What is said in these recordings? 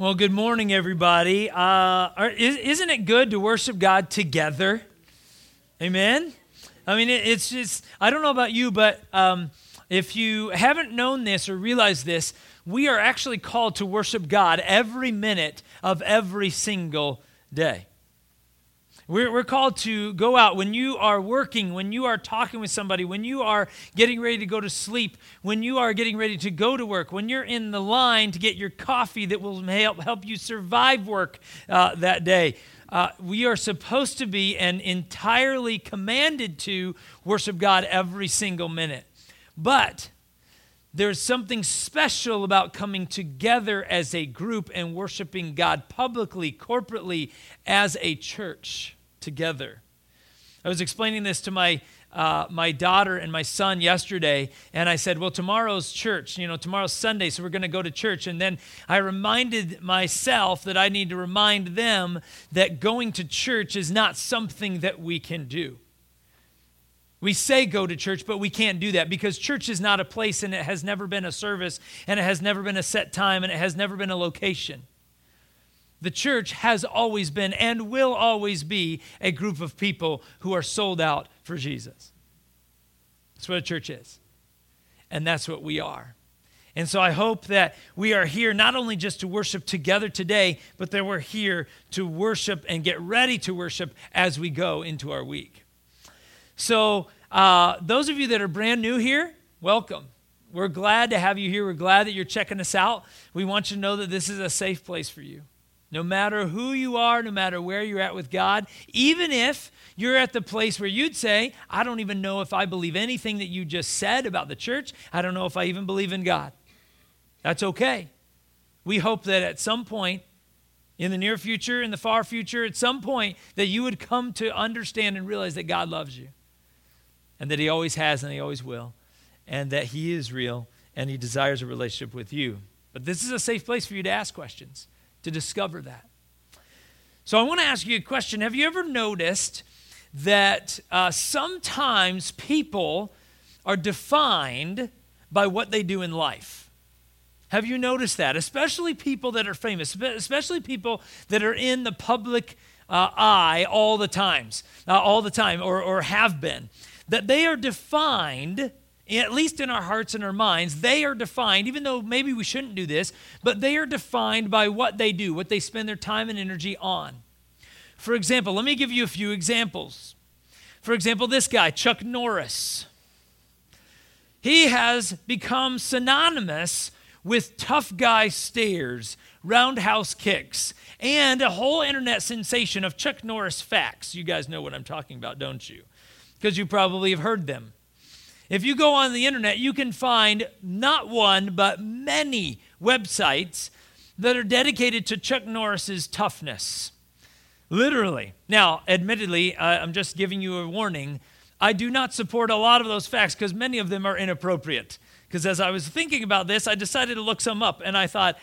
Well, good morning, everybody. Uh, is, isn't it good to worship God together? Amen. I mean, it's just, I don't know about you, but um, if you haven't known this or realized this, we are actually called to worship God every minute of every single day. We're, we're called to go out when you are working, when you are talking with somebody, when you are getting ready to go to sleep, when you are getting ready to go to work, when you're in the line to get your coffee that will help, help you survive work uh, that day. Uh, we are supposed to be and entirely commanded to worship God every single minute. But there's something special about coming together as a group and worshiping God publicly, corporately, as a church together. I was explaining this to my uh, my daughter and my son yesterday, and I said, "Well, tomorrow's church. You know, tomorrow's Sunday, so we're going to go to church." And then I reminded myself that I need to remind them that going to church is not something that we can do. We say go to church, but we can't do that because church is not a place and it has never been a service and it has never been a set time and it has never been a location. The church has always been and will always be a group of people who are sold out for Jesus. That's what a church is. And that's what we are. And so I hope that we are here not only just to worship together today, but that we're here to worship and get ready to worship as we go into our week. So, uh, those of you that are brand new here, welcome. We're glad to have you here. We're glad that you're checking us out. We want you to know that this is a safe place for you. No matter who you are, no matter where you're at with God, even if you're at the place where you'd say, I don't even know if I believe anything that you just said about the church, I don't know if I even believe in God. That's okay. We hope that at some point, in the near future, in the far future, at some point, that you would come to understand and realize that God loves you, and that He always has and He always will, and that He is real and He desires a relationship with you. But this is a safe place for you to ask questions to discover that. So I want to ask you a question. Have you ever noticed that uh, sometimes people are defined by what they do in life? Have you noticed that? Especially people that are famous, especially people that are in the public uh, eye all the times, uh, all the time, or, or have been, that they are defined at least in our hearts and our minds, they are defined, even though maybe we shouldn't do this, but they are defined by what they do, what they spend their time and energy on. For example, let me give you a few examples. For example, this guy, Chuck Norris. He has become synonymous with tough guy stares, roundhouse kicks, and a whole internet sensation of Chuck Norris facts. You guys know what I'm talking about, don't you? Because you probably have heard them. If you go on the internet, you can find not one, but many websites that are dedicated to Chuck Norris's toughness. Literally. Now, admittedly, uh, I'm just giving you a warning. I do not support a lot of those facts because many of them are inappropriate. Because as I was thinking about this, I decided to look some up and I thought,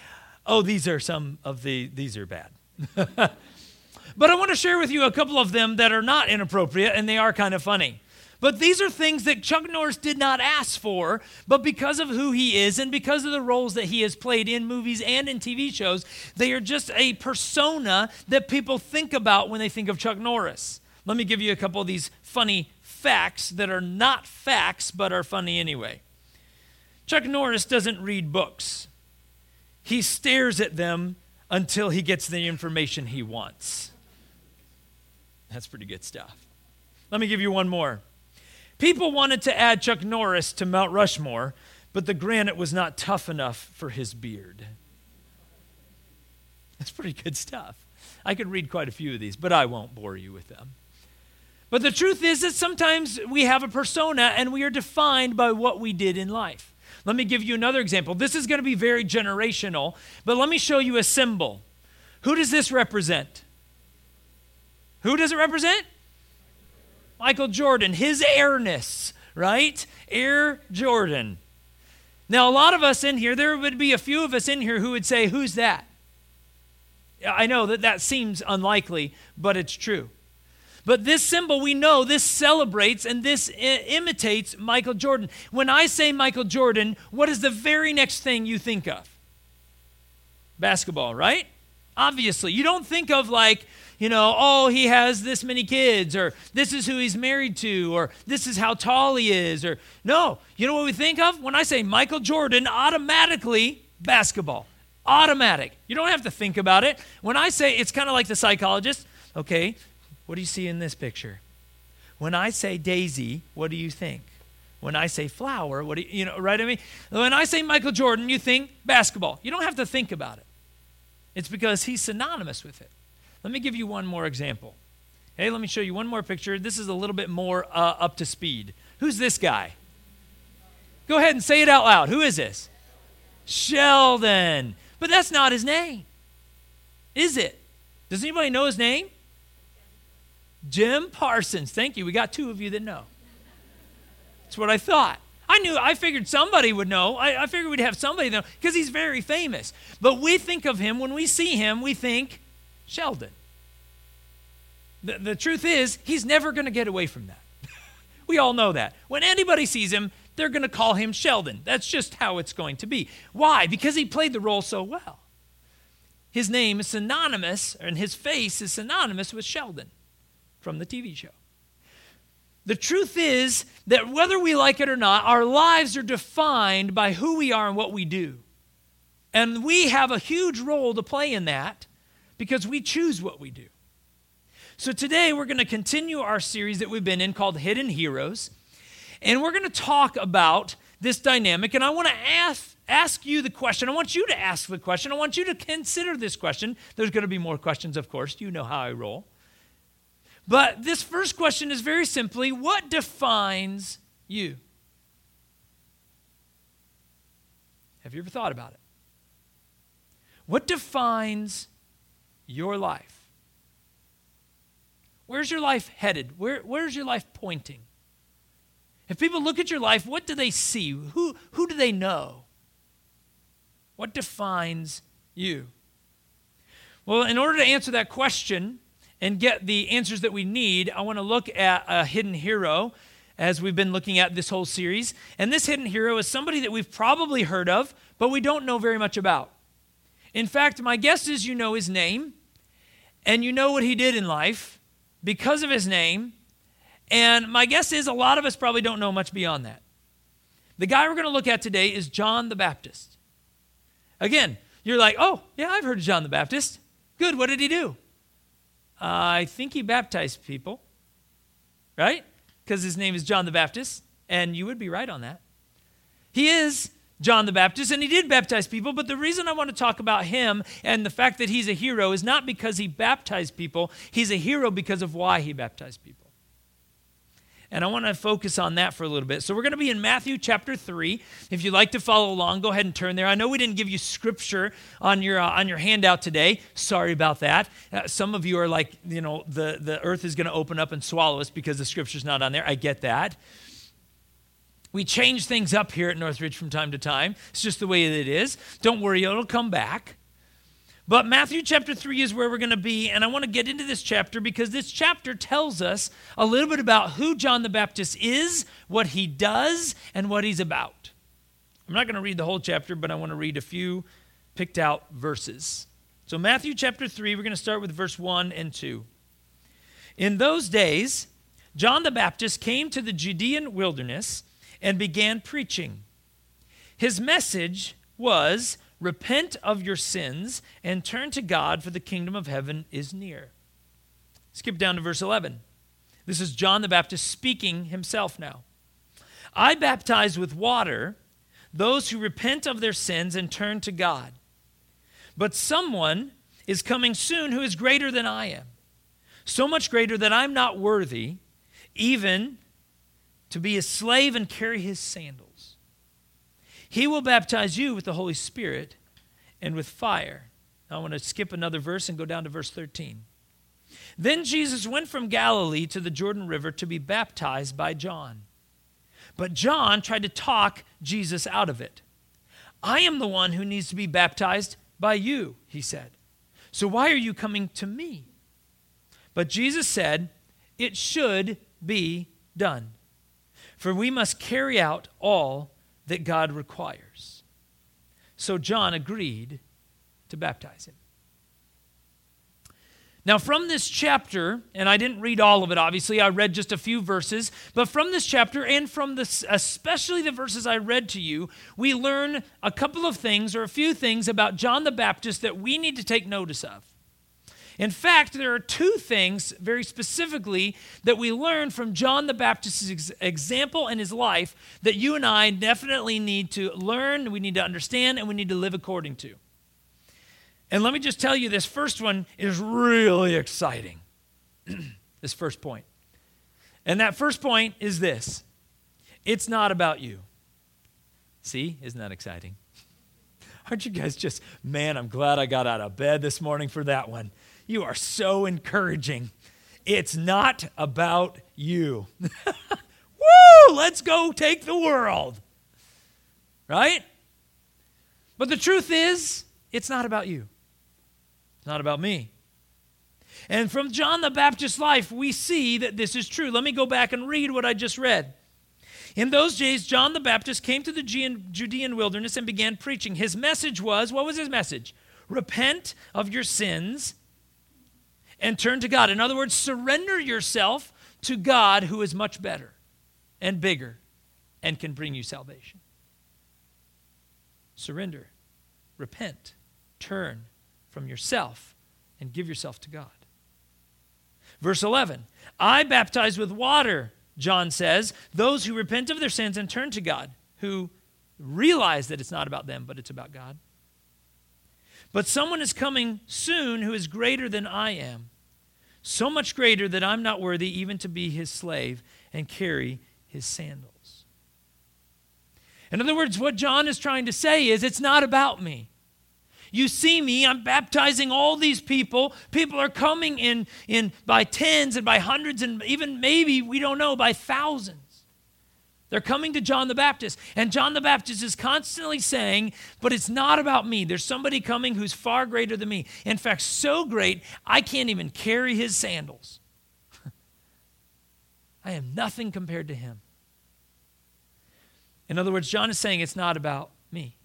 oh, these are some of the, these are bad. but I want to share with you a couple of them that are not inappropriate and they are kind of funny. But these are things that Chuck Norris did not ask for, but because of who he is and because of the roles that he has played in movies and in TV shows, they are just a persona that people think about when they think of Chuck Norris. Let me give you a couple of these funny facts that are not facts but are funny anyway. Chuck Norris doesn't read books, he stares at them until he gets the information he wants. That's pretty good stuff. Let me give you one more. People wanted to add Chuck Norris to Mount Rushmore, but the granite was not tough enough for his beard. That's pretty good stuff. I could read quite a few of these, but I won't bore you with them. But the truth is that sometimes we have a persona and we are defined by what we did in life. Let me give you another example. This is going to be very generational, but let me show you a symbol. Who does this represent? Who does it represent? Michael Jordan, his airness, right? Air Jordan. Now, a lot of us in here, there would be a few of us in here who would say, Who's that? I know that that seems unlikely, but it's true. But this symbol, we know this celebrates and this I- imitates Michael Jordan. When I say Michael Jordan, what is the very next thing you think of? Basketball, right? Obviously. You don't think of like, you know, oh, he has this many kids, or this is who he's married to, or this is how tall he is, or no. You know what we think of? When I say Michael Jordan, automatically basketball. Automatic. You don't have to think about it. When I say it's kind of like the psychologist, okay, what do you see in this picture? When I say Daisy, what do you think? When I say flower, what do you, you know, right? I mean, when I say Michael Jordan, you think basketball. You don't have to think about it. It's because he's synonymous with it. Let me give you one more example. Hey, let me show you one more picture. This is a little bit more uh, up to speed. Who's this guy? Go ahead and say it out loud. Who is this? Sheldon. But that's not his name, is it? Does anybody know his name? Jim Parsons. Thank you. We got two of you that know. That's what I thought. I knew, I figured somebody would know. I, I figured we'd have somebody know because he's very famous. But we think of him, when we see him, we think Sheldon. The, the truth is, he's never going to get away from that. we all know that. When anybody sees him, they're going to call him Sheldon. That's just how it's going to be. Why? Because he played the role so well. His name is synonymous, and his face is synonymous with Sheldon from the TV show. The truth is that whether we like it or not, our lives are defined by who we are and what we do. And we have a huge role to play in that because we choose what we do. So today we're going to continue our series that we've been in called Hidden Heroes. And we're going to talk about this dynamic. And I want to ask, ask you the question. I want you to ask the question. I want you to consider this question. There's going to be more questions, of course. You know how I roll. But this first question is very simply what defines you? Have you ever thought about it? What defines your life? Where's your life headed? Where, where's your life pointing? If people look at your life, what do they see? Who, who do they know? What defines you? Well, in order to answer that question, and get the answers that we need, I want to look at a hidden hero as we've been looking at this whole series. And this hidden hero is somebody that we've probably heard of, but we don't know very much about. In fact, my guess is you know his name and you know what he did in life because of his name. And my guess is a lot of us probably don't know much beyond that. The guy we're going to look at today is John the Baptist. Again, you're like, oh, yeah, I've heard of John the Baptist. Good, what did he do? Uh, I think he baptized people, right? Because his name is John the Baptist, and you would be right on that. He is John the Baptist, and he did baptize people, but the reason I want to talk about him and the fact that he's a hero is not because he baptized people, he's a hero because of why he baptized people. And I want to focus on that for a little bit. So we're going to be in Matthew chapter 3. If you'd like to follow along, go ahead and turn there. I know we didn't give you scripture on your uh, on your handout today. Sorry about that. Uh, some of you are like, you know, the the earth is going to open up and swallow us because the scripture's not on there. I get that. We change things up here at Northridge from time to time. It's just the way that it is. Don't worry, it'll come back. But Matthew chapter 3 is where we're going to be, and I want to get into this chapter because this chapter tells us a little bit about who John the Baptist is, what he does, and what he's about. I'm not going to read the whole chapter, but I want to read a few picked out verses. So, Matthew chapter 3, we're going to start with verse 1 and 2. In those days, John the Baptist came to the Judean wilderness and began preaching. His message was Repent of your sins and turn to God, for the kingdom of heaven is near. Skip down to verse 11. This is John the Baptist speaking himself now. I baptize with water those who repent of their sins and turn to God. But someone is coming soon who is greater than I am, so much greater that I'm not worthy even to be a slave and carry his sandals. He will baptize you with the Holy Spirit and with fire. Now I want to skip another verse and go down to verse 13. Then Jesus went from Galilee to the Jordan River to be baptized by John. But John tried to talk Jesus out of it. I am the one who needs to be baptized by you, he said. So why are you coming to me? But Jesus said, It should be done. For we must carry out all that God requires. So John agreed to baptize him. Now, from this chapter, and I didn't read all of it, obviously, I read just a few verses, but from this chapter and from this, especially the verses I read to you, we learn a couple of things or a few things about John the Baptist that we need to take notice of. In fact, there are two things very specifically that we learn from John the Baptist's example and his life that you and I definitely need to learn, we need to understand, and we need to live according to. And let me just tell you this first one is really exciting. this first point. And that first point is this it's not about you. See, isn't that exciting? Aren't you guys just, man, I'm glad I got out of bed this morning for that one. You are so encouraging. It's not about you. Woo! Let's go take the world. Right? But the truth is, it's not about you. It's not about me. And from John the Baptist's life, we see that this is true. Let me go back and read what I just read. In those days, John the Baptist came to the Judean wilderness and began preaching. His message was what was his message? Repent of your sins and turn to God. In other words, surrender yourself to God who is much better and bigger and can bring you salvation. Surrender, repent, turn, from yourself and give yourself to God. Verse 11 I baptize with water, John says, those who repent of their sins and turn to God, who realize that it's not about them, but it's about God. But someone is coming soon who is greater than I am, so much greater that I'm not worthy even to be his slave and carry his sandals. In other words, what John is trying to say is it's not about me. You see me, I'm baptizing all these people. People are coming in, in by tens and by hundreds and even maybe, we don't know, by thousands. They're coming to John the Baptist. And John the Baptist is constantly saying, But it's not about me. There's somebody coming who's far greater than me. In fact, so great, I can't even carry his sandals. I am nothing compared to him. In other words, John is saying it's not about me.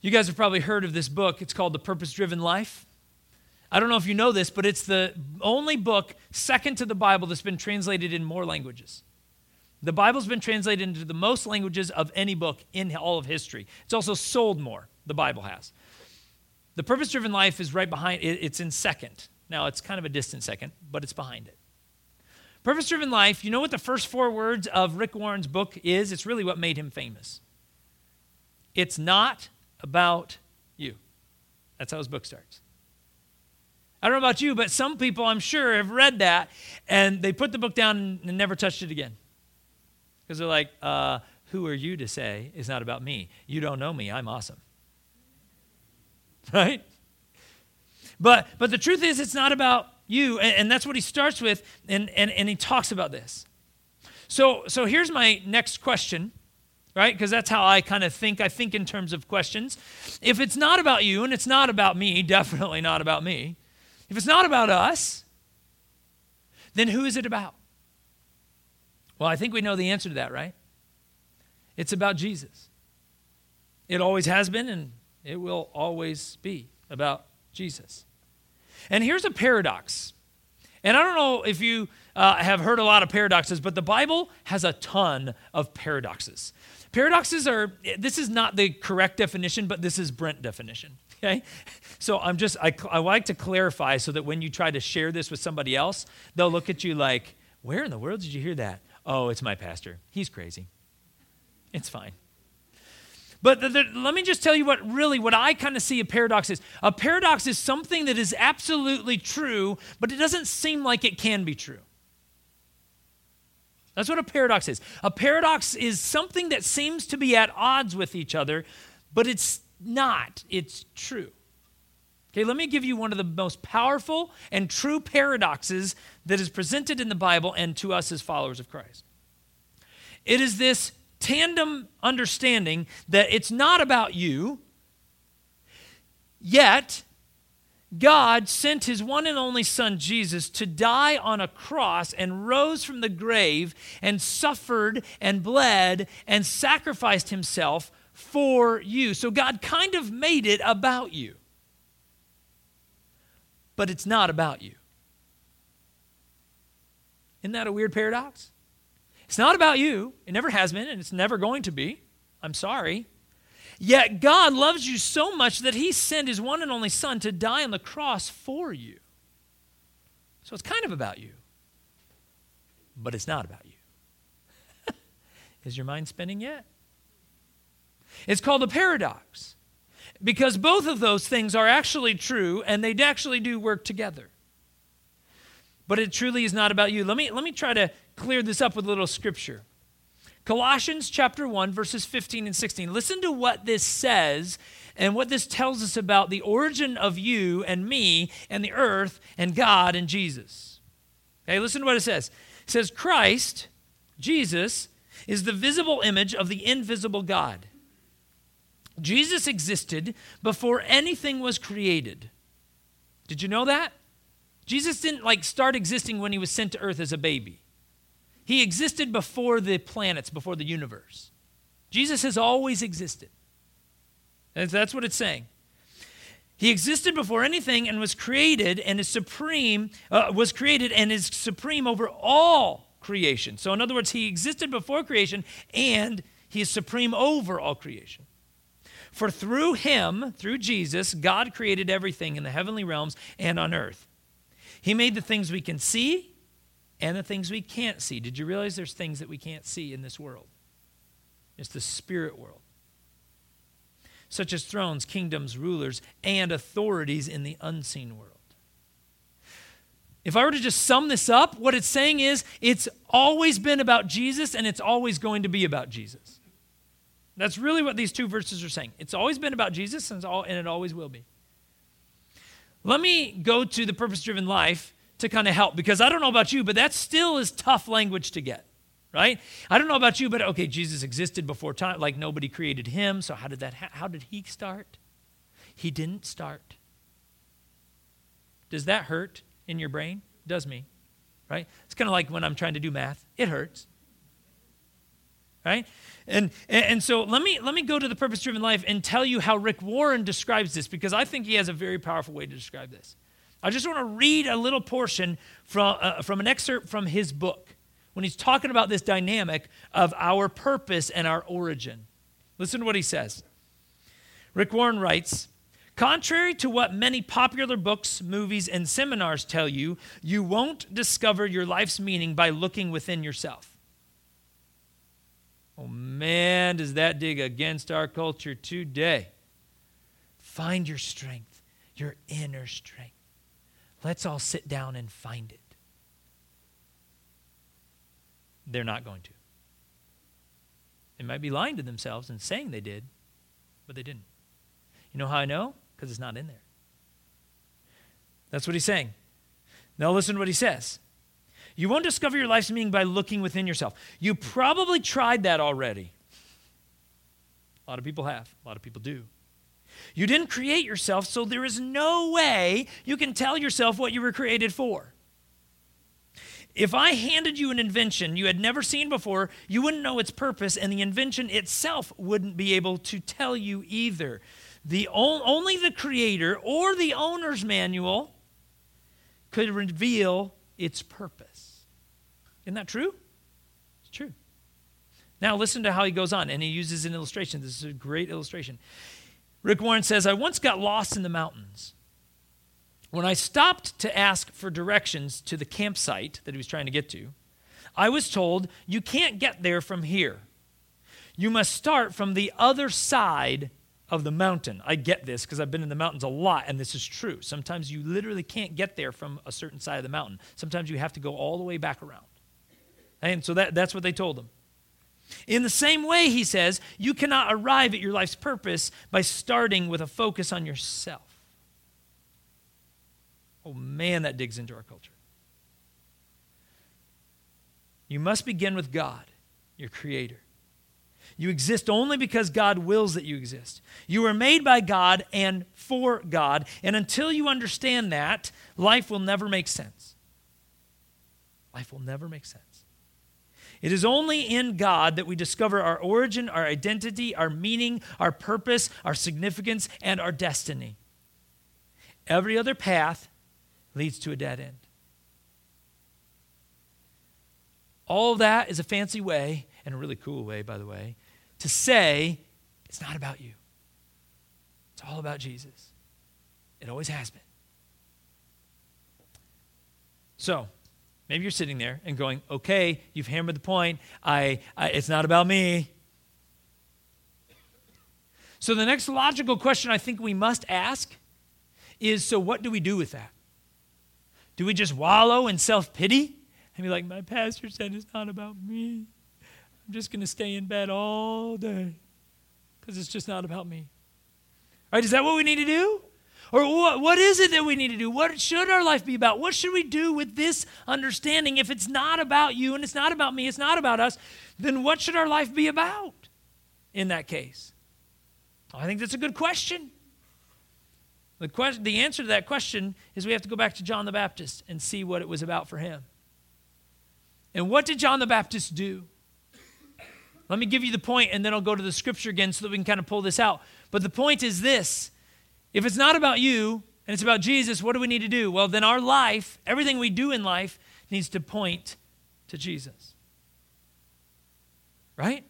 You guys have probably heard of this book. It's called The Purpose Driven Life. I don't know if you know this, but it's the only book second to the Bible that's been translated in more languages. The Bible's been translated into the most languages of any book in all of history. It's also sold more, the Bible has. The Purpose Driven Life is right behind it. it's in second. Now, it's kind of a distant second, but it's behind it. Purpose Driven Life, you know what the first four words of Rick Warren's book is? It's really what made him famous. It's not about you. That's how his book starts. I don't know about you, but some people I'm sure have read that and they put the book down and never touched it again. Because they're like, uh, who are you to say it's not about me? You don't know me. I'm awesome. Right? But but the truth is it's not about you. And, and that's what he starts with, and, and, and he talks about this. So so here's my next question right? Because that's how I kind of think. I think in terms of questions. If it's not about you and it's not about me, definitely not about me. If it's not about us, then who is it about? Well, I think we know the answer to that, right? It's about Jesus. It always has been and it will always be about Jesus. And here's a paradox. And I don't know if you uh, have heard a lot of paradoxes, but the Bible has a ton of paradoxes. Paradoxes are, this is not the correct definition, but this is Brent definition. Okay? So I'm just, I, I like to clarify so that when you try to share this with somebody else, they'll look at you like, where in the world did you hear that? Oh, it's my pastor. He's crazy. It's fine. But the, the, let me just tell you what really what I kind of see a paradox is. A paradox is something that is absolutely true, but it doesn't seem like it can be true. That's what a paradox is. A paradox is something that seems to be at odds with each other, but it's not. It's true. Okay, let me give you one of the most powerful and true paradoxes that is presented in the Bible and to us as followers of Christ. It is this tandem understanding that it's not about you, yet God sent his one and only Son, Jesus, to die on a cross and rose from the grave and suffered and bled and sacrificed himself for you. So God kind of made it about you. But it's not about you. Isn't that a weird paradox? It's not about you. It never has been, and it's never going to be. I'm sorry. Yet God loves you so much that He sent His one and only Son to die on the cross for you. So it's kind of about you, but it's not about you. Is your mind spinning yet? It's called a paradox because both of those things are actually true and they actually do work together. But it truly is not about you. Let me, let me try to clear this up with a little scripture. Colossians chapter 1, verses 15 and 16. Listen to what this says and what this tells us about the origin of you and me and the earth and God and Jesus. Okay, listen to what it says. It says, Christ, Jesus, is the visible image of the invisible God. Jesus existed before anything was created. Did you know that? Jesus didn't like start existing when he was sent to earth as a baby. He existed before the planets, before the universe. Jesus has always existed. That's what it's saying. He existed before anything and was created and is supreme, uh, was created and is supreme over all creation. So, in other words, he existed before creation and he is supreme over all creation. For through him, through Jesus, God created everything in the heavenly realms and on earth. He made the things we can see and the things we can't see. Did you realize there's things that we can't see in this world? It's the spirit world, such as thrones, kingdoms, rulers, and authorities in the unseen world. If I were to just sum this up, what it's saying is it's always been about Jesus and it's always going to be about Jesus. That's really what these two verses are saying. It's always been about Jesus and, all, and it always will be. Let me go to the purpose driven life to kind of help because I don't know about you, but that still is tough language to get, right? I don't know about you, but okay, Jesus existed before time, like nobody created him. So how did that? Ha- how did he start? He didn't start. Does that hurt in your brain? It does me, right? It's kind of like when I'm trying to do math. It hurts, right? And, and so let me, let me go to the purpose driven life and tell you how Rick Warren describes this because I think he has a very powerful way to describe this. I just want to read a little portion from, uh, from an excerpt from his book when he's talking about this dynamic of our purpose and our origin. Listen to what he says. Rick Warren writes Contrary to what many popular books, movies, and seminars tell you, you won't discover your life's meaning by looking within yourself. Oh man, does that dig against our culture today? Find your strength, your inner strength. Let's all sit down and find it. They're not going to. They might be lying to themselves and saying they did, but they didn't. You know how I know? Because it's not in there. That's what he's saying. Now, listen to what he says. You won't discover your life's meaning by looking within yourself. You probably tried that already. A lot of people have, a lot of people do. You didn't create yourself, so there is no way you can tell yourself what you were created for. If I handed you an invention you had never seen before, you wouldn't know its purpose, and the invention itself wouldn't be able to tell you either. The only the creator or the owner's manual could reveal its purpose. Isn't that true? It's true. Now, listen to how he goes on, and he uses an illustration. This is a great illustration. Rick Warren says, I once got lost in the mountains. When I stopped to ask for directions to the campsite that he was trying to get to, I was told, You can't get there from here. You must start from the other side of the mountain. I get this because I've been in the mountains a lot, and this is true. Sometimes you literally can't get there from a certain side of the mountain. Sometimes you have to go all the way back around. And so that, that's what they told him. In the same way, he says, you cannot arrive at your life's purpose by starting with a focus on yourself. Oh man, that digs into our culture. You must begin with God, your creator. You exist only because God wills that you exist. You were made by God and for God. And until you understand that, life will never make sense. Life will never make sense. It is only in God that we discover our origin, our identity, our meaning, our purpose, our significance, and our destiny. Every other path leads to a dead end. All that is a fancy way, and a really cool way, by the way, to say it's not about you. It's all about Jesus. It always has been. So, maybe you're sitting there and going, okay, you've hammered the point. I, I, it's not about me. So, the next logical question I think we must ask is so, what do we do with that? Do we just wallow in self pity and be like, my pastor said it's not about me? I'm just going to stay in bed all day because it's just not about me. Right? Is that what we need to do? Or what, what is it that we need to do? What should our life be about? What should we do with this understanding? If it's not about you and it's not about me, it's not about us, then what should our life be about in that case? I think that's a good question. The, question, the answer to that question is we have to go back to John the Baptist and see what it was about for him. And what did John the Baptist do? Let me give you the point and then I'll go to the scripture again so that we can kind of pull this out. But the point is this if it's not about you and it's about Jesus, what do we need to do? Well, then our life, everything we do in life, needs to point to Jesus. Right?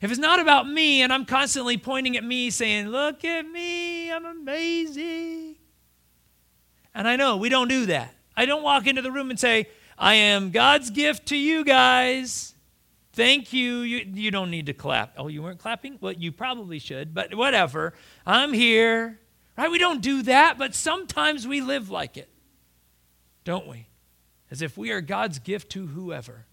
If it's not about me and I'm constantly pointing at me saying, Look at me, I'm amazing. And I know we don't do that. I don't walk into the room and say, I am God's gift to you guys. Thank you. you. You don't need to clap. Oh, you weren't clapping? Well, you probably should, but whatever. I'm here. Right? We don't do that, but sometimes we live like it, don't we? As if we are God's gift to whoever.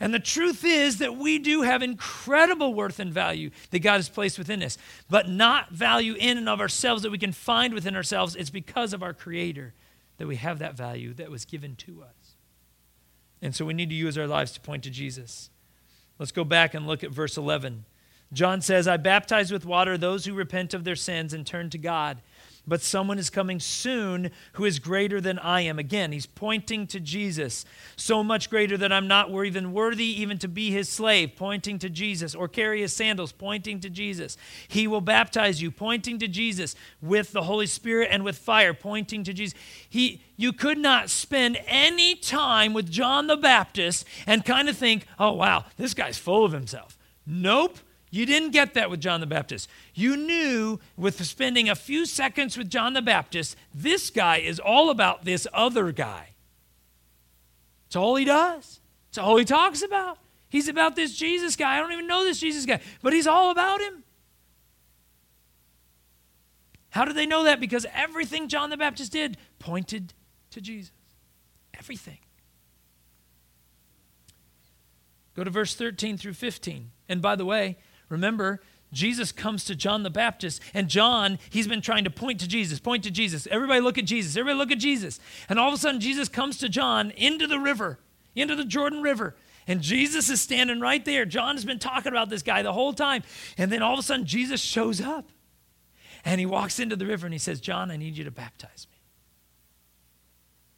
And the truth is that we do have incredible worth and value that God has placed within us, but not value in and of ourselves that we can find within ourselves. It's because of our Creator that we have that value that was given to us. And so we need to use our lives to point to Jesus. Let's go back and look at verse 11. John says, I baptize with water those who repent of their sins and turn to God but someone is coming soon who is greater than I am. Again, he's pointing to Jesus. So much greater that I'm not even worthy even to be his slave, pointing to Jesus, or carry his sandals, pointing to Jesus. He will baptize you, pointing to Jesus, with the Holy Spirit and with fire, pointing to Jesus. He, you could not spend any time with John the Baptist and kind of think, oh, wow, this guy's full of himself. Nope. You didn't get that with John the Baptist. You knew with spending a few seconds with John the Baptist, this guy is all about this other guy. It's all he does, it's all he talks about. He's about this Jesus guy. I don't even know this Jesus guy, but he's all about him. How did they know that? Because everything John the Baptist did pointed to Jesus. Everything. Go to verse 13 through 15. And by the way, Remember, Jesus comes to John the Baptist, and John, he's been trying to point to Jesus, point to Jesus. Everybody look at Jesus, everybody look at Jesus. And all of a sudden, Jesus comes to John into the river, into the Jordan River. And Jesus is standing right there. John has been talking about this guy the whole time. And then all of a sudden, Jesus shows up. And he walks into the river and he says, John, I need you to baptize me.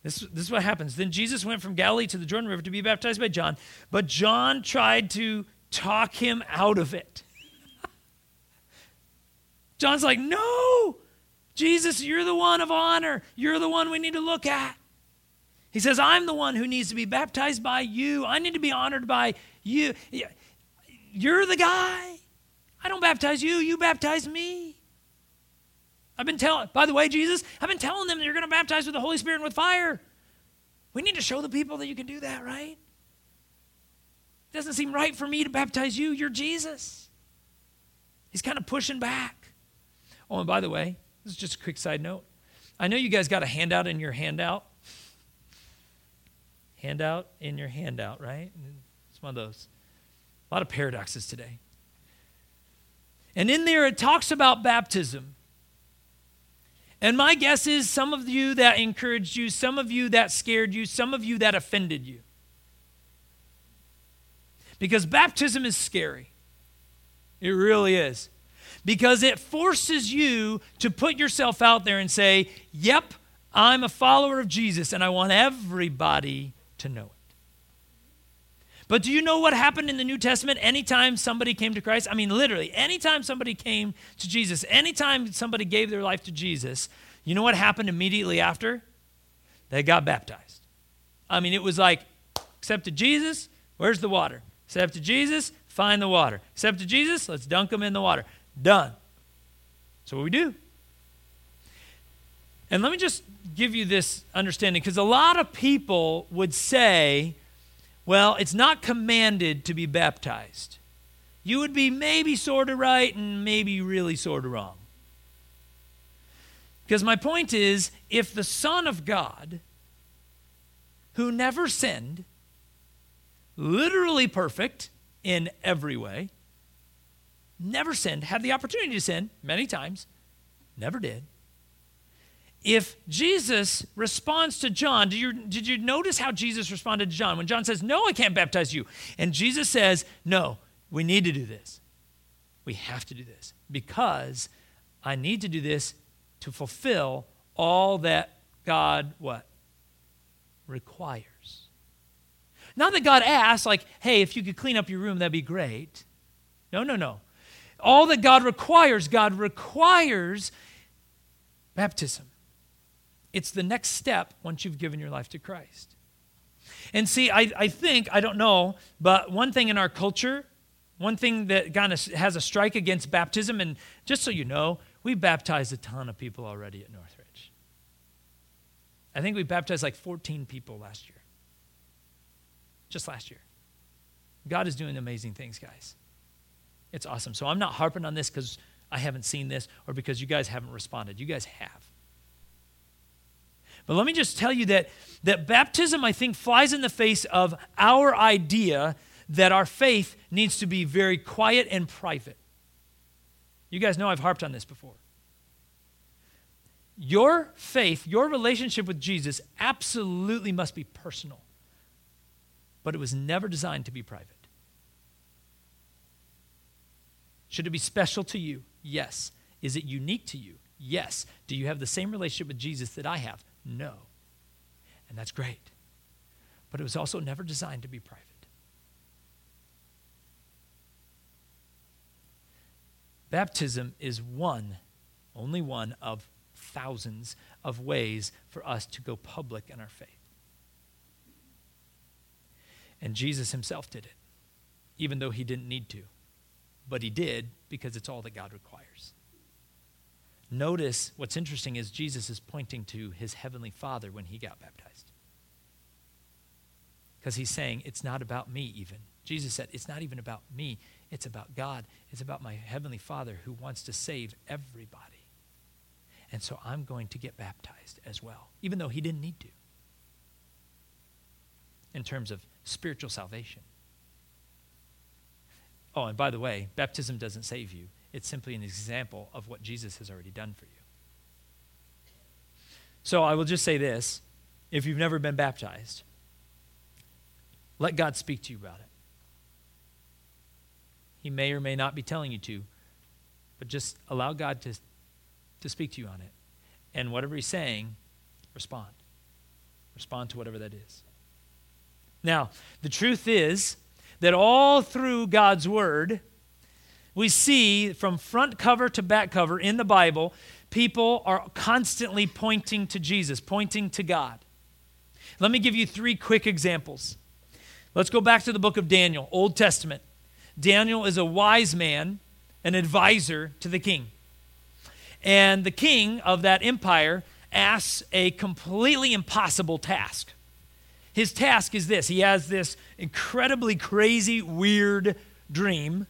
This, this is what happens. Then Jesus went from Galilee to the Jordan River to be baptized by John. But John tried to talk him out of it. John's like, No, Jesus, you're the one of honor. You're the one we need to look at. He says, I'm the one who needs to be baptized by you. I need to be honored by you. You're the guy. I don't baptize you, you baptize me. I've been telling, by the way, Jesus, I've been telling them that you're going to baptize with the Holy Spirit and with fire. We need to show the people that you can do that, right? It doesn't seem right for me to baptize you. You're Jesus. He's kind of pushing back. Oh, and by the way, this is just a quick side note. I know you guys got a handout in your handout. Handout in your handout, right? It's one of those. A lot of paradoxes today. And in there, it talks about baptism. And my guess is some of you that encouraged you, some of you that scared you, some of you that offended you. Because baptism is scary. It really is. Because it forces you to put yourself out there and say, Yep, I'm a follower of Jesus, and I want everybody to know it. But do you know what happened in the New Testament anytime somebody came to Christ? I mean, literally, anytime somebody came to Jesus, anytime somebody gave their life to Jesus, you know what happened immediately after? They got baptized. I mean, it was like, accepted Jesus, where's the water? Accepted Jesus, find the water. It's up to Jesus, let's dunk them in the water. Done. So what we do. And let me just give you this understanding because a lot of people would say, well, it's not commanded to be baptized. You would be maybe sort of right and maybe really sort of wrong. Because my point is if the Son of God, who never sinned, literally perfect in every way, never sinned, had the opportunity to sin many times, never did. If Jesus responds to John, did you, did you notice how Jesus responded to John? When John says, No, I can't baptize you. And Jesus says, No, we need to do this. We have to do this because I need to do this to fulfill all that God what? Requires. Not that God asks, like, hey, if you could clean up your room, that'd be great. No, no, no. All that God requires, God requires baptism. It's the next step once you've given your life to Christ. And see, I, I think, I don't know, but one thing in our culture, one thing that kind of has a strike against baptism, and just so you know, we baptized a ton of people already at Northridge. I think we baptized like 14 people last year. Just last year. God is doing amazing things, guys. It's awesome. So I'm not harping on this because I haven't seen this or because you guys haven't responded. You guys have. But let me just tell you that, that baptism, I think, flies in the face of our idea that our faith needs to be very quiet and private. You guys know I've harped on this before. Your faith, your relationship with Jesus, absolutely must be personal, but it was never designed to be private. Should it be special to you? Yes. Is it unique to you? Yes. Do you have the same relationship with Jesus that I have? No. And that's great. But it was also never designed to be private. Baptism is one, only one of thousands of ways for us to go public in our faith. And Jesus himself did it, even though he didn't need to but he did because it's all that God requires. Notice what's interesting is Jesus is pointing to his heavenly Father when he got baptized. Because he's saying, it's not about me, even. Jesus said, it's not even about me, it's about God. It's about my heavenly Father who wants to save everybody. And so I'm going to get baptized as well, even though he didn't need to, in terms of spiritual salvation. Oh, and by the way, baptism doesn't save you, it's simply an example of what Jesus has already done for you. So I will just say this if you've never been baptized, let God speak to you about it. He may or may not be telling you to, but just allow God to, to speak to you on it. And whatever He's saying, respond. Respond to whatever that is. Now, the truth is, that all through God's Word, we see from front cover to back cover in the Bible, people are constantly pointing to Jesus, pointing to God. Let me give you three quick examples. Let's go back to the book of Daniel, Old Testament. Daniel is a wise man, an advisor to the king. And the king of that empire asks a completely impossible task. His task is this he has this incredibly crazy, weird dream.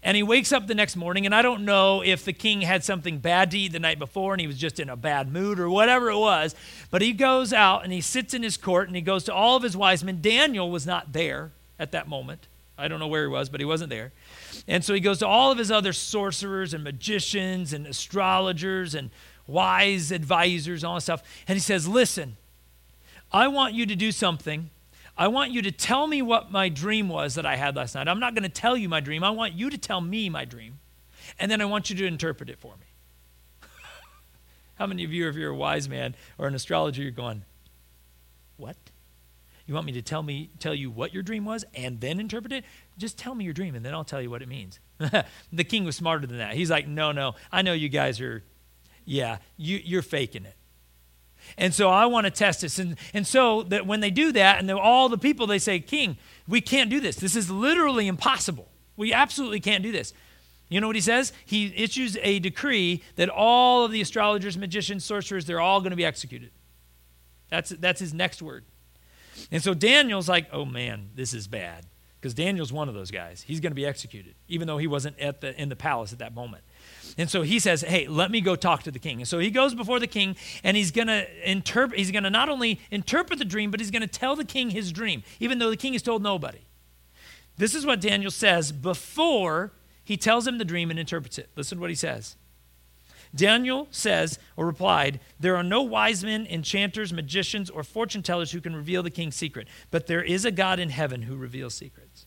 And he wakes up the next morning, and I don't know if the king had something bad to eat the night before and he was just in a bad mood or whatever it was. But he goes out and he sits in his court and he goes to all of his wise men. Daniel was not there at that moment. I don't know where he was, but he wasn't there. And so he goes to all of his other sorcerers and magicians and astrologers and wise advisors, all that stuff. And he says, Listen, I want you to do something. I want you to tell me what my dream was that I had last night. I'm not going to tell you my dream. I want you to tell me my dream. And then I want you to interpret it for me. How many of you, if you're a wise man or an astrologer, you're going, What? You want me to tell me tell you what your dream was and then interpret it? Just tell me your dream and then I'll tell you what it means. the king was smarter than that. He's like, "No, no. I know you guys are yeah, you, you're faking it." And so I want to test this. And, and so that when they do that, and all the people, they say, King, we can't do this. This is literally impossible. We absolutely can't do this. You know what he says? He issues a decree that all of the astrologers, magicians, sorcerers, they're all going to be executed. That's, that's his next word. And so Daniel's like, oh man, this is bad. Because Daniel's one of those guys. He's going to be executed, even though he wasn't at the, in the palace at that moment. And so he says, "Hey, let me go talk to the king." And so he goes before the king and he's going to interpret he's going to not only interpret the dream, but he's going to tell the king his dream, even though the king has told nobody. This is what Daniel says before he tells him the dream and interprets it. Listen to what he says. Daniel says or replied, There are no wise men, enchanters, magicians, or fortune tellers who can reveal the king's secret, but there is a God in heaven who reveals secrets.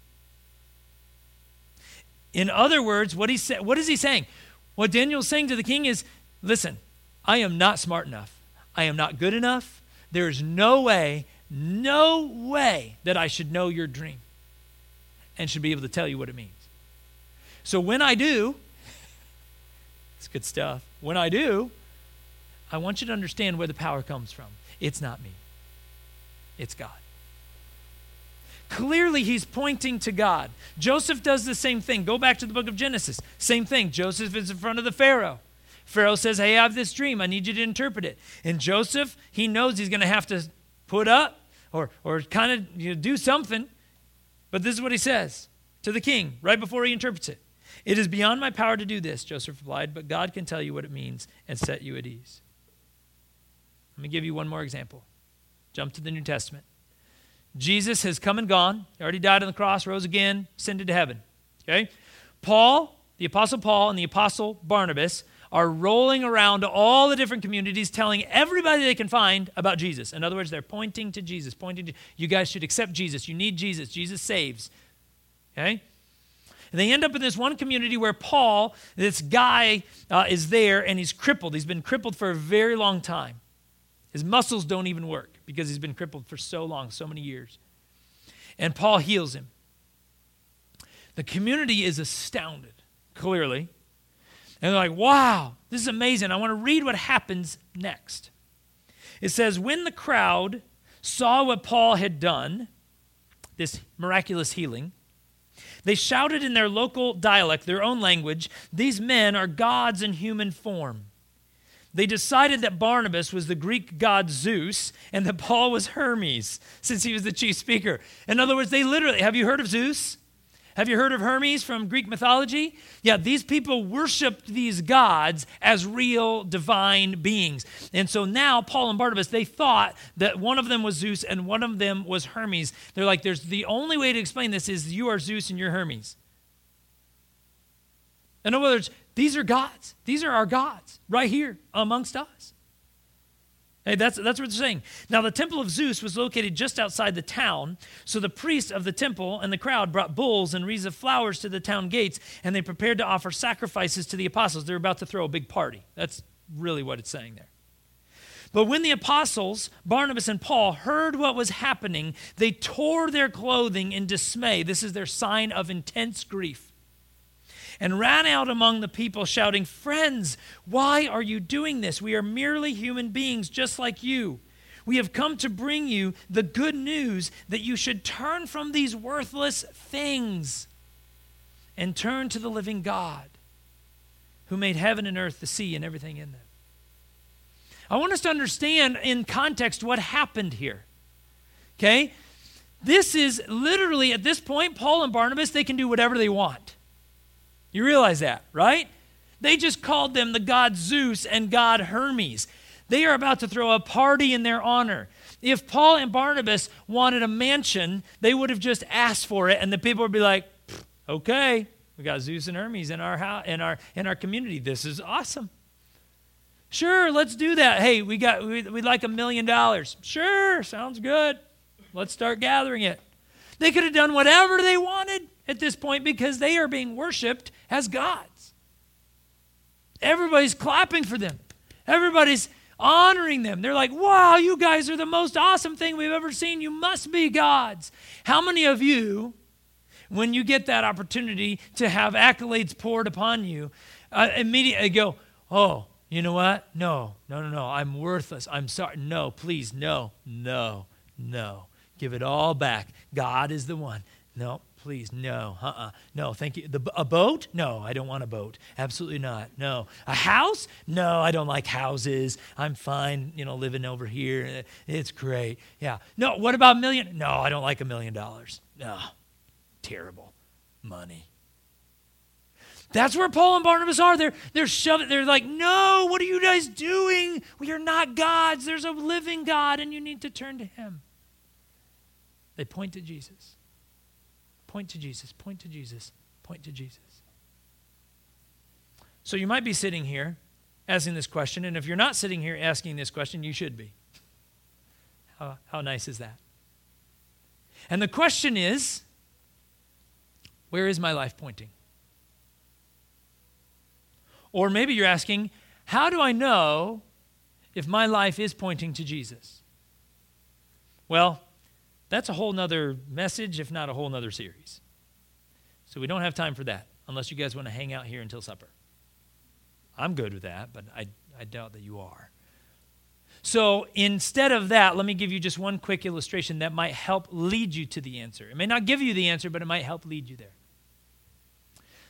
In other words, what, he sa- what is he saying? What Daniel's saying to the king is listen, I am not smart enough. I am not good enough. There is no way, no way that I should know your dream and should be able to tell you what it means. So when I do, it's good stuff. When I do, I want you to understand where the power comes from. It's not me, it's God. Clearly, he's pointing to God. Joseph does the same thing. Go back to the book of Genesis. Same thing. Joseph is in front of the Pharaoh. Pharaoh says, Hey, I have this dream. I need you to interpret it. And Joseph, he knows he's going to have to put up or, or kind of you know, do something. But this is what he says to the king right before he interprets it. It is beyond my power to do this, Joseph replied, but God can tell you what it means and set you at ease. Let me give you one more example. Jump to the New Testament. Jesus has come and gone. He already died on the cross, rose again, ascended to heaven. Okay? Paul, the Apostle Paul, and the Apostle Barnabas are rolling around to all the different communities telling everybody they can find about Jesus. In other words, they're pointing to Jesus, pointing to you guys should accept Jesus. You need Jesus. Jesus saves. Okay? And they end up in this one community where Paul, this guy, uh, is there and he's crippled. He's been crippled for a very long time. His muscles don't even work because he's been crippled for so long, so many years. And Paul heals him. The community is astounded, clearly. And they're like, wow, this is amazing. I want to read what happens next. It says, When the crowd saw what Paul had done, this miraculous healing, they shouted in their local dialect, their own language, These men are gods in human form. They decided that Barnabas was the Greek god Zeus and that Paul was Hermes, since he was the chief speaker. In other words, they literally, have you heard of Zeus? Have you heard of Hermes from Greek mythology? Yeah, these people worshiped these gods as real divine beings. And so now Paul and Barnabas, they thought that one of them was Zeus and one of them was Hermes. They're like, there's the only way to explain this is you are Zeus and you're Hermes. In other words, these are gods. These are our gods right here amongst us. Hey, that's, that's what they're saying. Now, the temple of Zeus was located just outside the town, so the priests of the temple and the crowd brought bulls and wreaths of flowers to the town gates, and they prepared to offer sacrifices to the apostles. They're about to throw a big party. That's really what it's saying there. But when the apostles, Barnabas and Paul, heard what was happening, they tore their clothing in dismay. This is their sign of intense grief and ran out among the people, shouting, Friends, why are you doing this? We are merely human beings just like you. We have come to bring you the good news that you should turn from these worthless things and turn to the living God who made heaven and earth, the sea, and everything in them. I want us to understand in context what happened here. Okay? This is literally, at this point, Paul and Barnabas, they can do whatever they want. You realize that, right? They just called them the god Zeus and god Hermes. They are about to throw a party in their honor. If Paul and Barnabas wanted a mansion, they would have just asked for it, and the people would be like, okay, we got Zeus and Hermes in our house, in our in our community. This is awesome. Sure, let's do that. Hey, we got we, we'd like a million dollars. Sure, sounds good. Let's start gathering it. They could have done whatever they wanted at this point because they are being worshiped as gods. Everybody's clapping for them. Everybody's honoring them. They're like, wow, you guys are the most awesome thing we've ever seen. You must be gods. How many of you, when you get that opportunity to have accolades poured upon you, uh, immediately go, oh, you know what? No, no, no, no. I'm worthless. I'm sorry. No, please, no, no, no. Give it all back. God is the one. No, please, no, uh-uh, no, thank you. The, a boat? No, I don't want a boat. Absolutely not. No. A house? No, I don't like houses. I'm fine, you know, living over here. Eh, it's great. Yeah. No, what about a million? No, I don't like a million dollars. No, terrible money. That's where Paul and Barnabas are. They're, they're shoving, they're like, no, what are you guys doing? We are not gods. There's a living God, and you need to turn to him. They point to Jesus. Point to Jesus, point to Jesus, point to Jesus. So you might be sitting here asking this question, and if you're not sitting here asking this question, you should be. How, how nice is that? And the question is where is my life pointing? Or maybe you're asking, how do I know if my life is pointing to Jesus? Well, that's a whole nother message, if not a whole nother series. So we don't have time for that unless you guys want to hang out here until supper. I'm good with that, but I, I doubt that you are. So instead of that, let me give you just one quick illustration that might help lead you to the answer. It may not give you the answer, but it might help lead you there.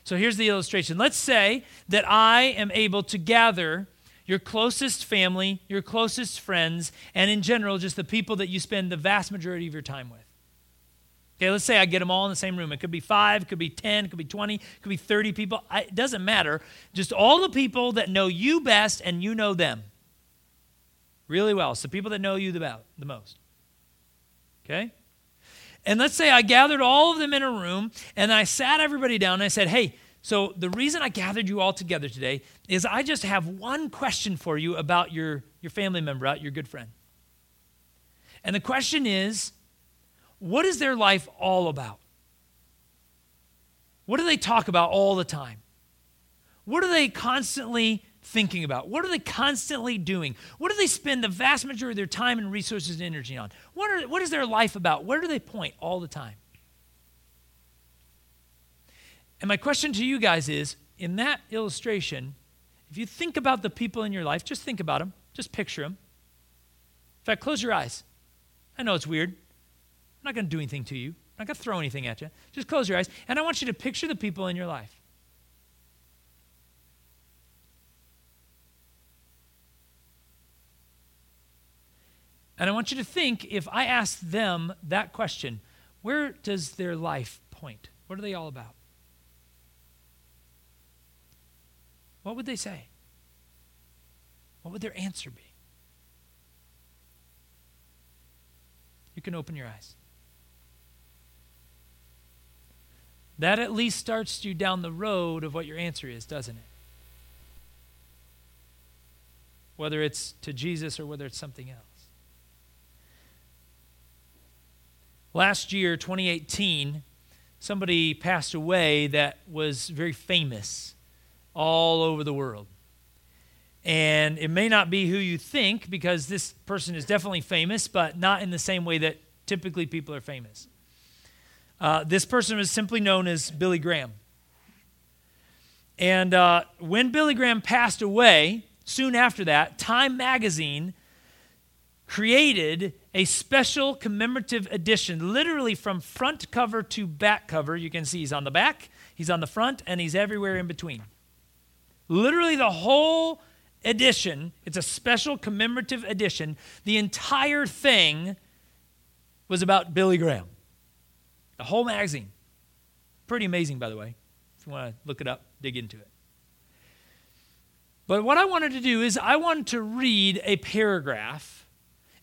So here's the illustration. Let's say that I am able to gather your closest family, your closest friends, and in general, just the people that you spend the vast majority of your time with. Okay, let's say I get them all in the same room. It could be five, it could be 10, it could be 20, it could be 30 people. I, it doesn't matter. Just all the people that know you best and you know them really well. The people that know you the, the most. Okay? And let's say I gathered all of them in a room and I sat everybody down and I said, hey, so, the reason I gathered you all together today is I just have one question for you about your, your family member, out your good friend. And the question is what is their life all about? What do they talk about all the time? What are they constantly thinking about? What are they constantly doing? What do they spend the vast majority of their time and resources and energy on? What, are, what is their life about? Where do they point all the time? And my question to you guys is in that illustration, if you think about the people in your life, just think about them, just picture them. In fact, close your eyes. I know it's weird. I'm not going to do anything to you, I'm not going to throw anything at you. Just close your eyes, and I want you to picture the people in your life. And I want you to think if I ask them that question, where does their life point? What are they all about? What would they say? What would their answer be? You can open your eyes. That at least starts you down the road of what your answer is, doesn't it? Whether it's to Jesus or whether it's something else. Last year, 2018, somebody passed away that was very famous all over the world. And it may not be who you think because this person is definitely famous, but not in the same way that typically people are famous. Uh, this person was simply known as Billy Graham. And uh, when Billy Graham passed away, soon after that, Time magazine created a special commemorative edition, literally from front cover to back cover. You can see he's on the back, he's on the front, and he's everywhere in between. Literally, the whole edition, it's a special commemorative edition. The entire thing was about Billy Graham. The whole magazine. Pretty amazing, by the way. If you want to look it up, dig into it. But what I wanted to do is I wanted to read a paragraph.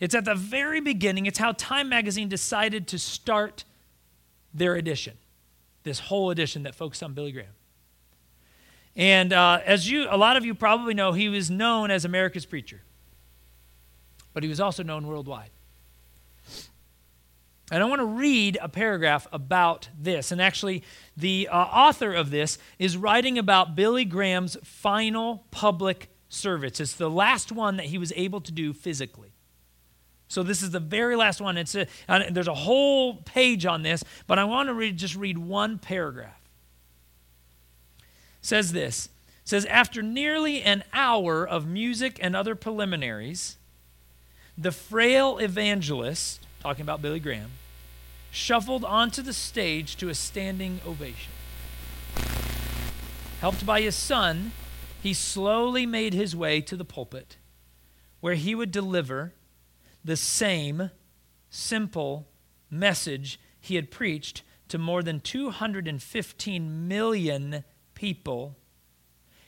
It's at the very beginning. It's how Time Magazine decided to start their edition, this whole edition that focused on Billy Graham. And uh, as you, a lot of you probably know, he was known as America's preacher, but he was also known worldwide. And I want to read a paragraph about this. And actually, the uh, author of this is writing about Billy Graham's final public service. It's the last one that he was able to do physically. So this is the very last one. It's a, there's a whole page on this, but I want to read, just read one paragraph. Says this. Says after nearly an hour of music and other preliminaries, the frail evangelist, talking about Billy Graham, shuffled onto the stage to a standing ovation. Helped by his son, he slowly made his way to the pulpit where he would deliver the same simple message he had preached to more than 215 million people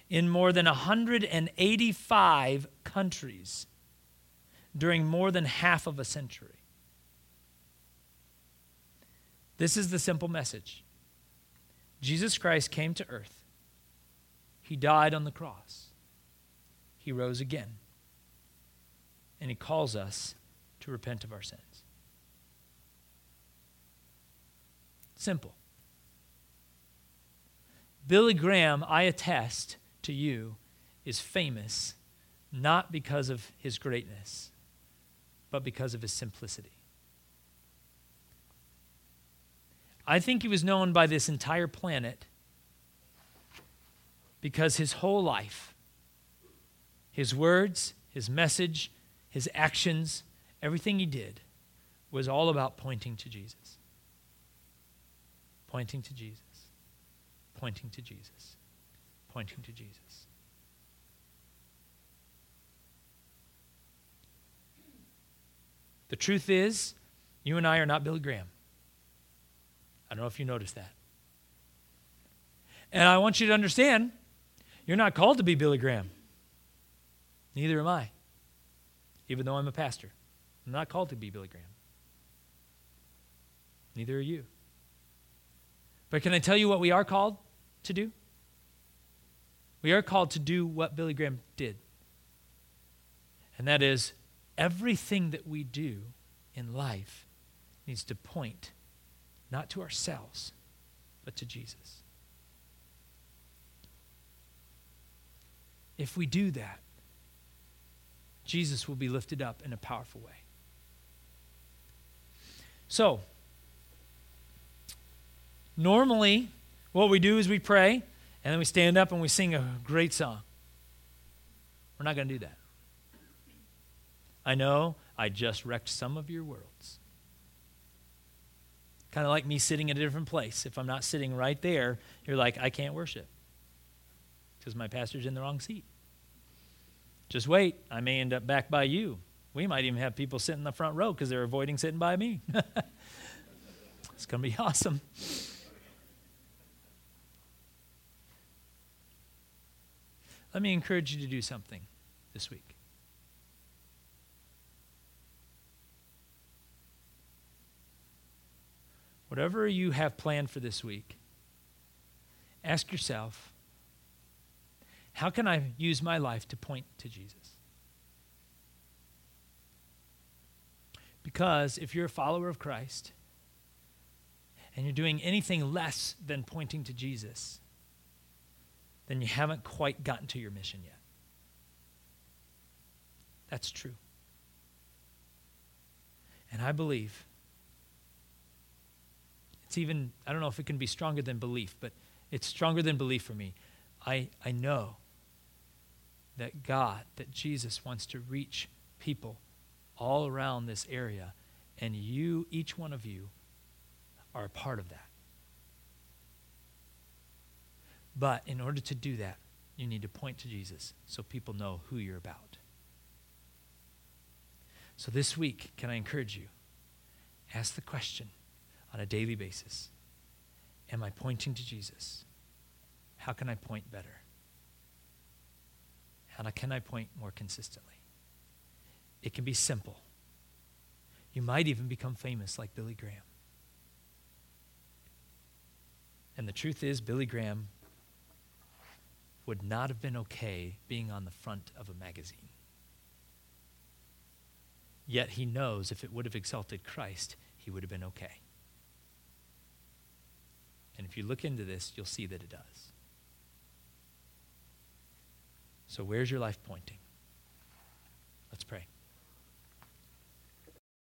in more than 185 countries during more than half of a century. This is the simple message Jesus Christ came to earth, He died on the cross, He rose again, and He calls us to repent of our sins. Simple. Billy Graham, I attest to you, is famous not because of his greatness, but because of his simplicity. I think he was known by this entire planet because his whole life, his words, his message, his actions, everything he did was all about pointing to Jesus. Pointing to Jesus. Pointing to Jesus. Pointing to Jesus. The truth is, you and I are not Billy Graham. I don't know if you noticed that. And I want you to understand you're not called to be Billy Graham. Neither am I, even though I'm a pastor. I'm not called to be Billy Graham. Neither are you. But can I tell you what we are called to do? We are called to do what Billy Graham did. And that is everything that we do in life needs to point not to ourselves, but to Jesus. If we do that, Jesus will be lifted up in a powerful way. So, normally, what we do is we pray, and then we stand up and we sing a great song. We're not going to do that. I know I just wrecked some of your worlds. Kind of like me sitting in a different place. If I'm not sitting right there, you're like, I can't worship because my pastor's in the wrong seat. Just wait. I may end up back by you. We might even have people sitting in the front row because they're avoiding sitting by me. it's going to be awesome. Let me encourage you to do something this week. whatever you have planned for this week, ask yourself how can I use my life to point to Jesus? Because if you're a follower of Christ and you're doing anything less than pointing to Jesus, then you haven't quite gotten to your mission yet. That's true. And I believe it's even, I don't know if it can be stronger than belief, but it's stronger than belief for me. I, I know that God, that Jesus wants to reach people all around this area, and you, each one of you, are a part of that. But in order to do that, you need to point to Jesus so people know who you're about. So this week, can I encourage you? Ask the question on a daily basis? Am I pointing to Jesus? How can I point better? How can I point more consistently? It can be simple. You might even become famous like Billy Graham. And the truth is, Billy Graham would not have been okay being on the front of a magazine. Yet he knows if it would have exalted Christ, he would have been okay. And if you look into this, you'll see that it does. So, where's your life pointing? Let's pray.